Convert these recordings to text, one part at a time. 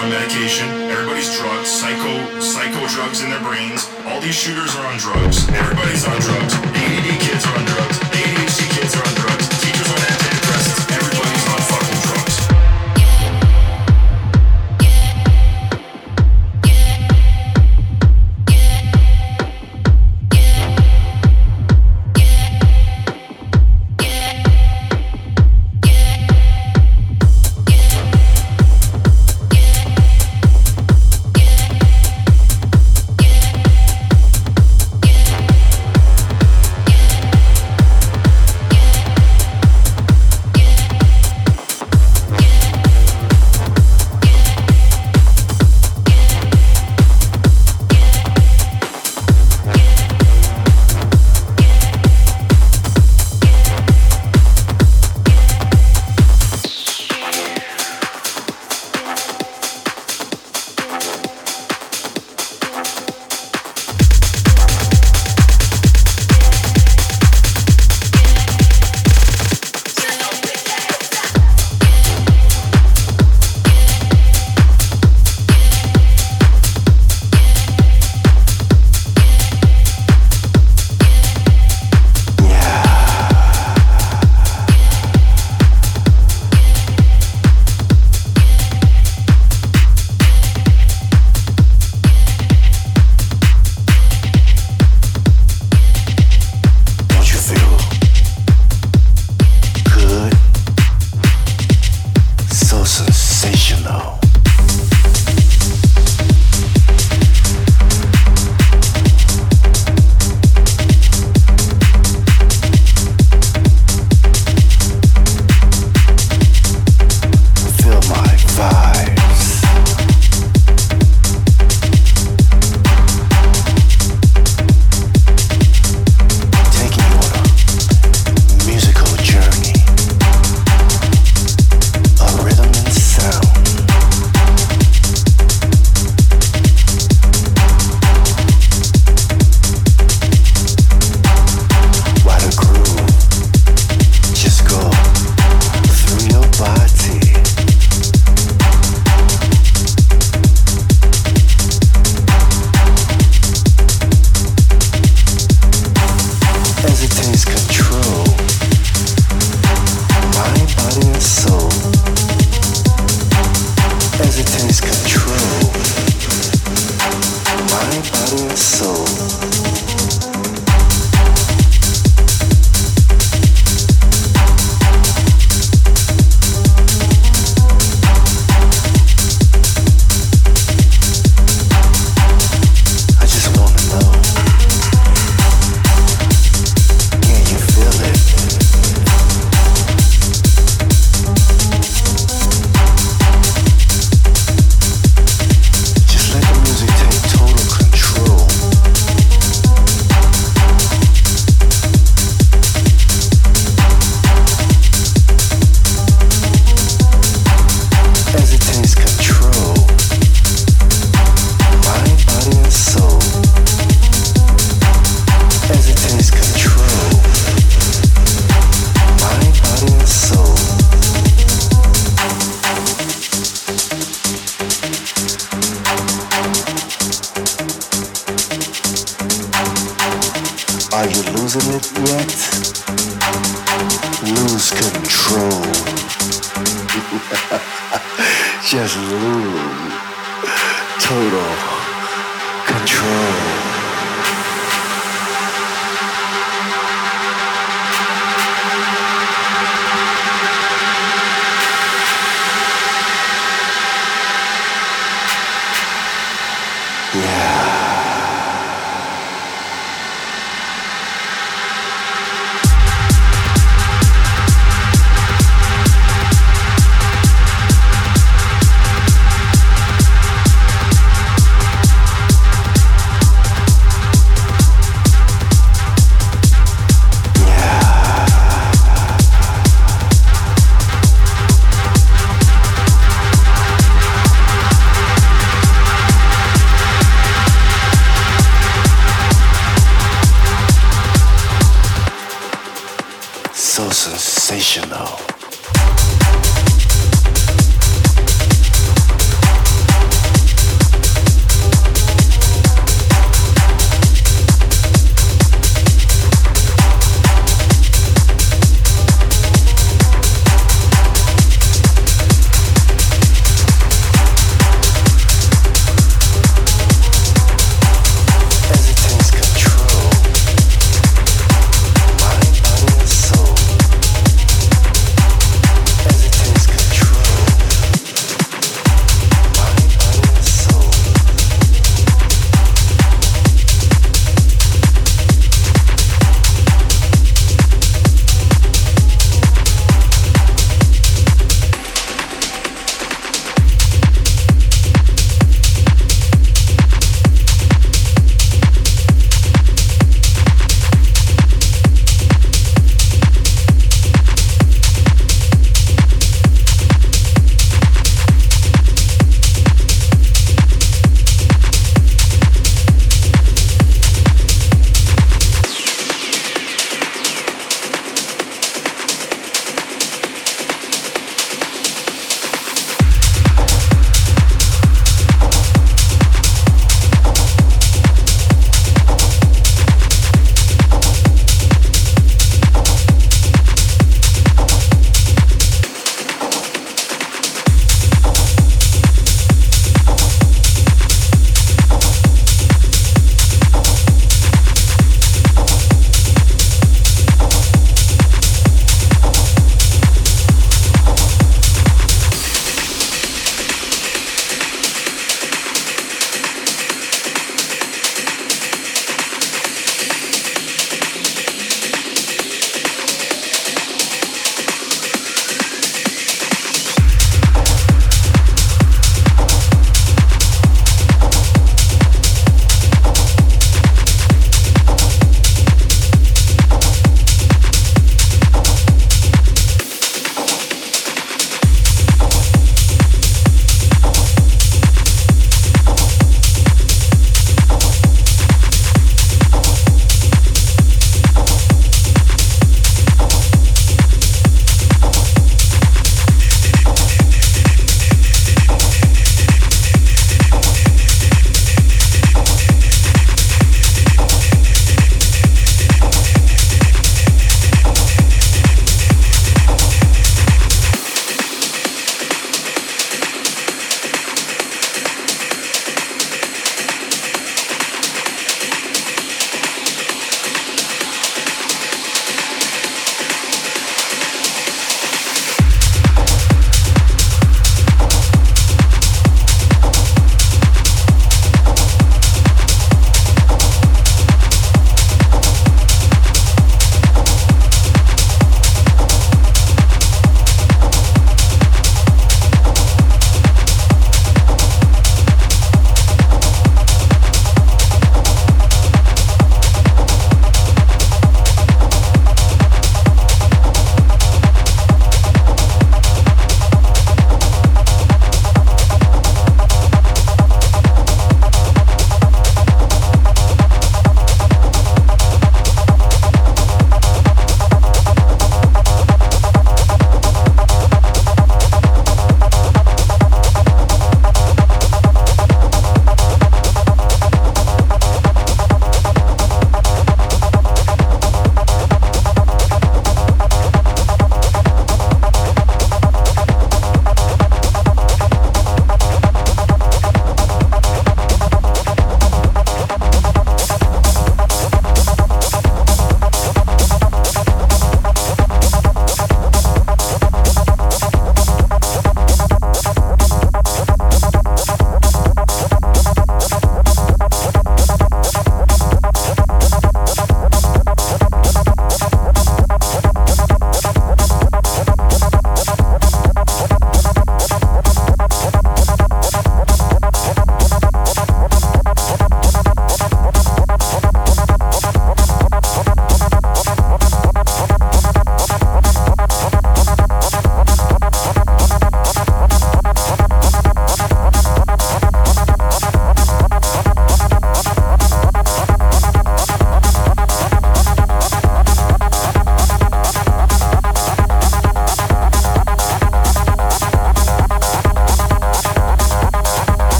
on medication. Everybody's drugs, psycho, psycho drugs in their brains. All these shooters are on drugs. Everybody's on drugs. ADD kids are on drugs. ADHD kids are on drugs.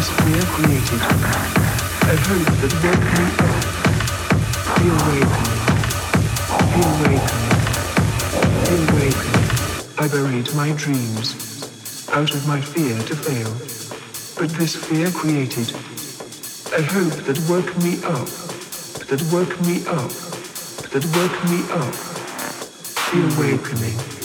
Created. A hope that woke me up. The awakening. The awakening. The awakening. I buried my dreams. Out of my fear to fail. But this fear created. A hope that woke me up. That woke me up. That woke me up. The awakening.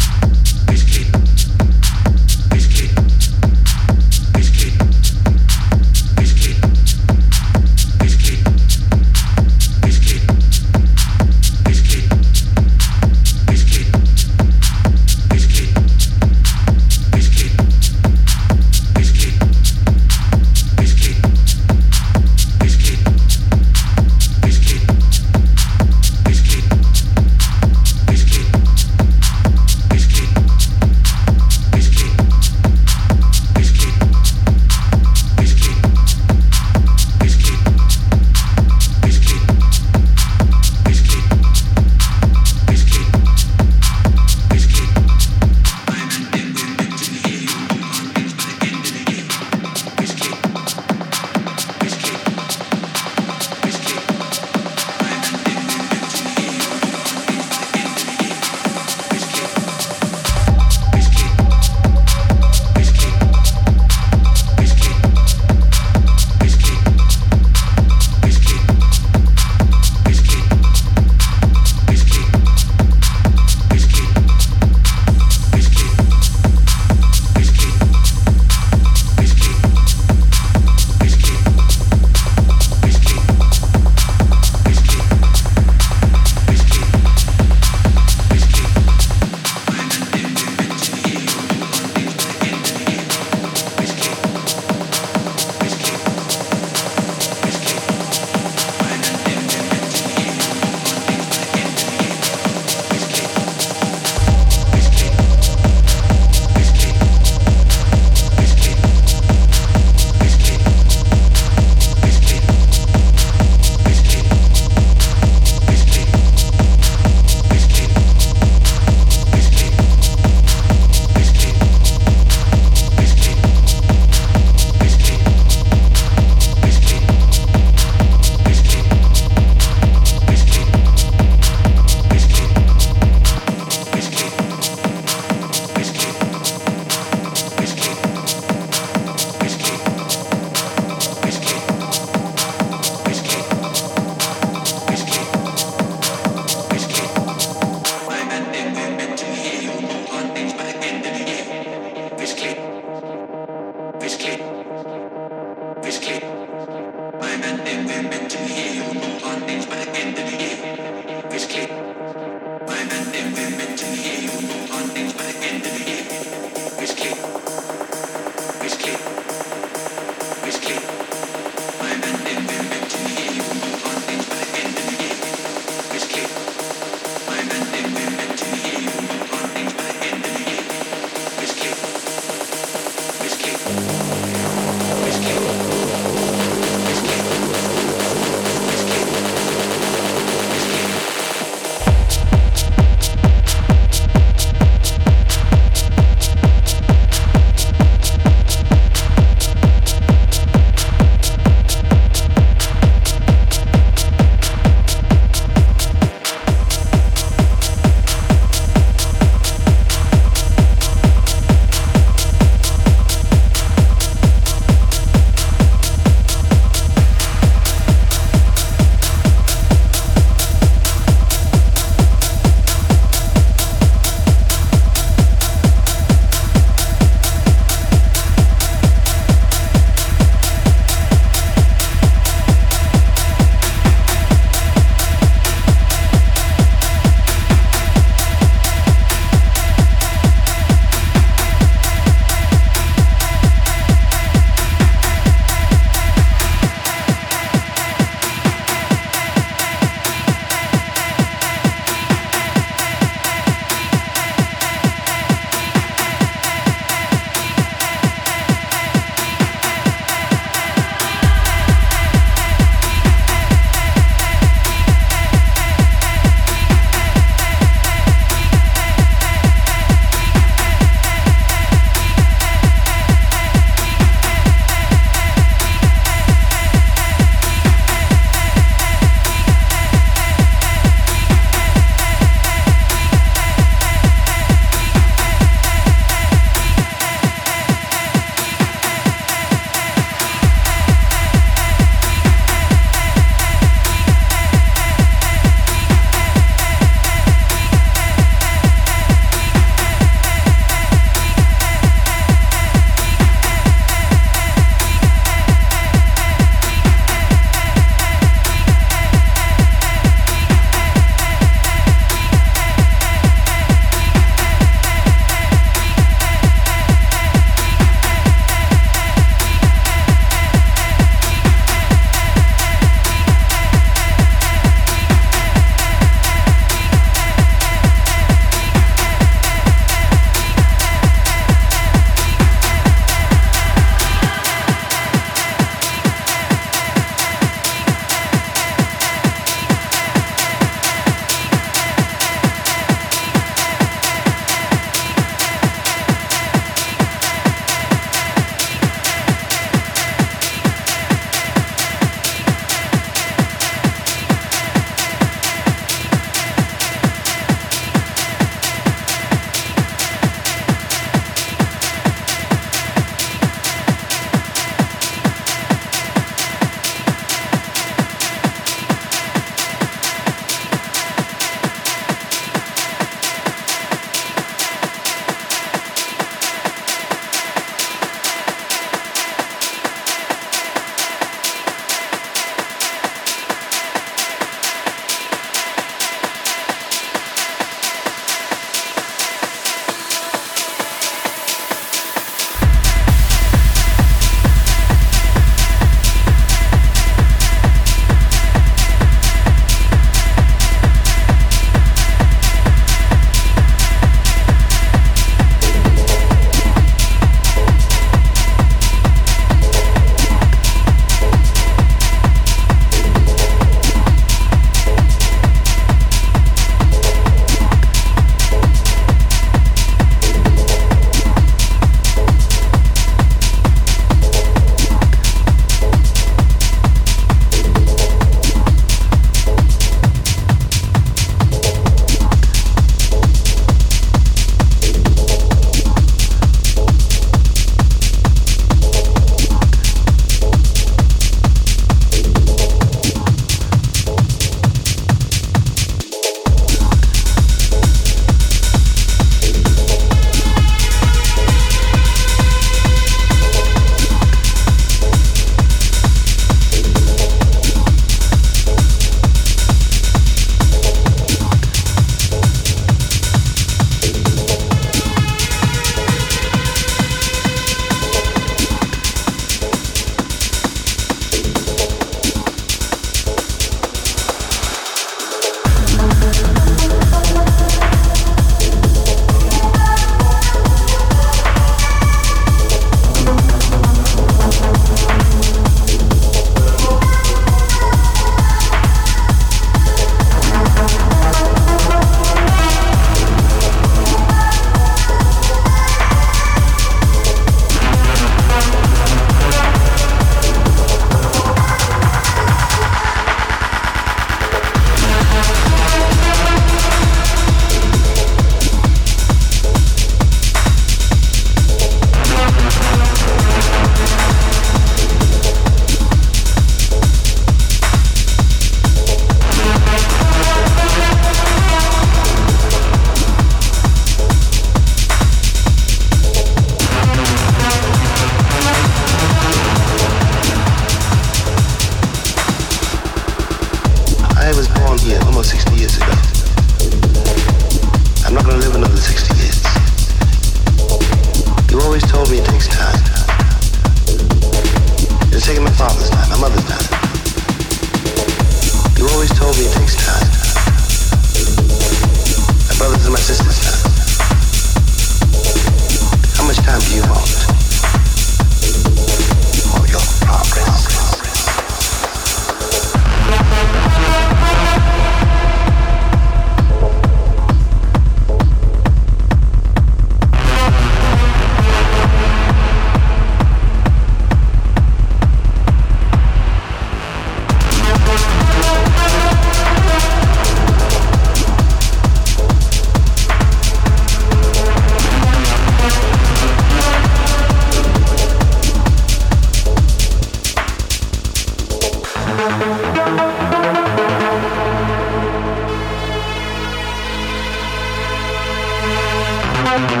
Yes,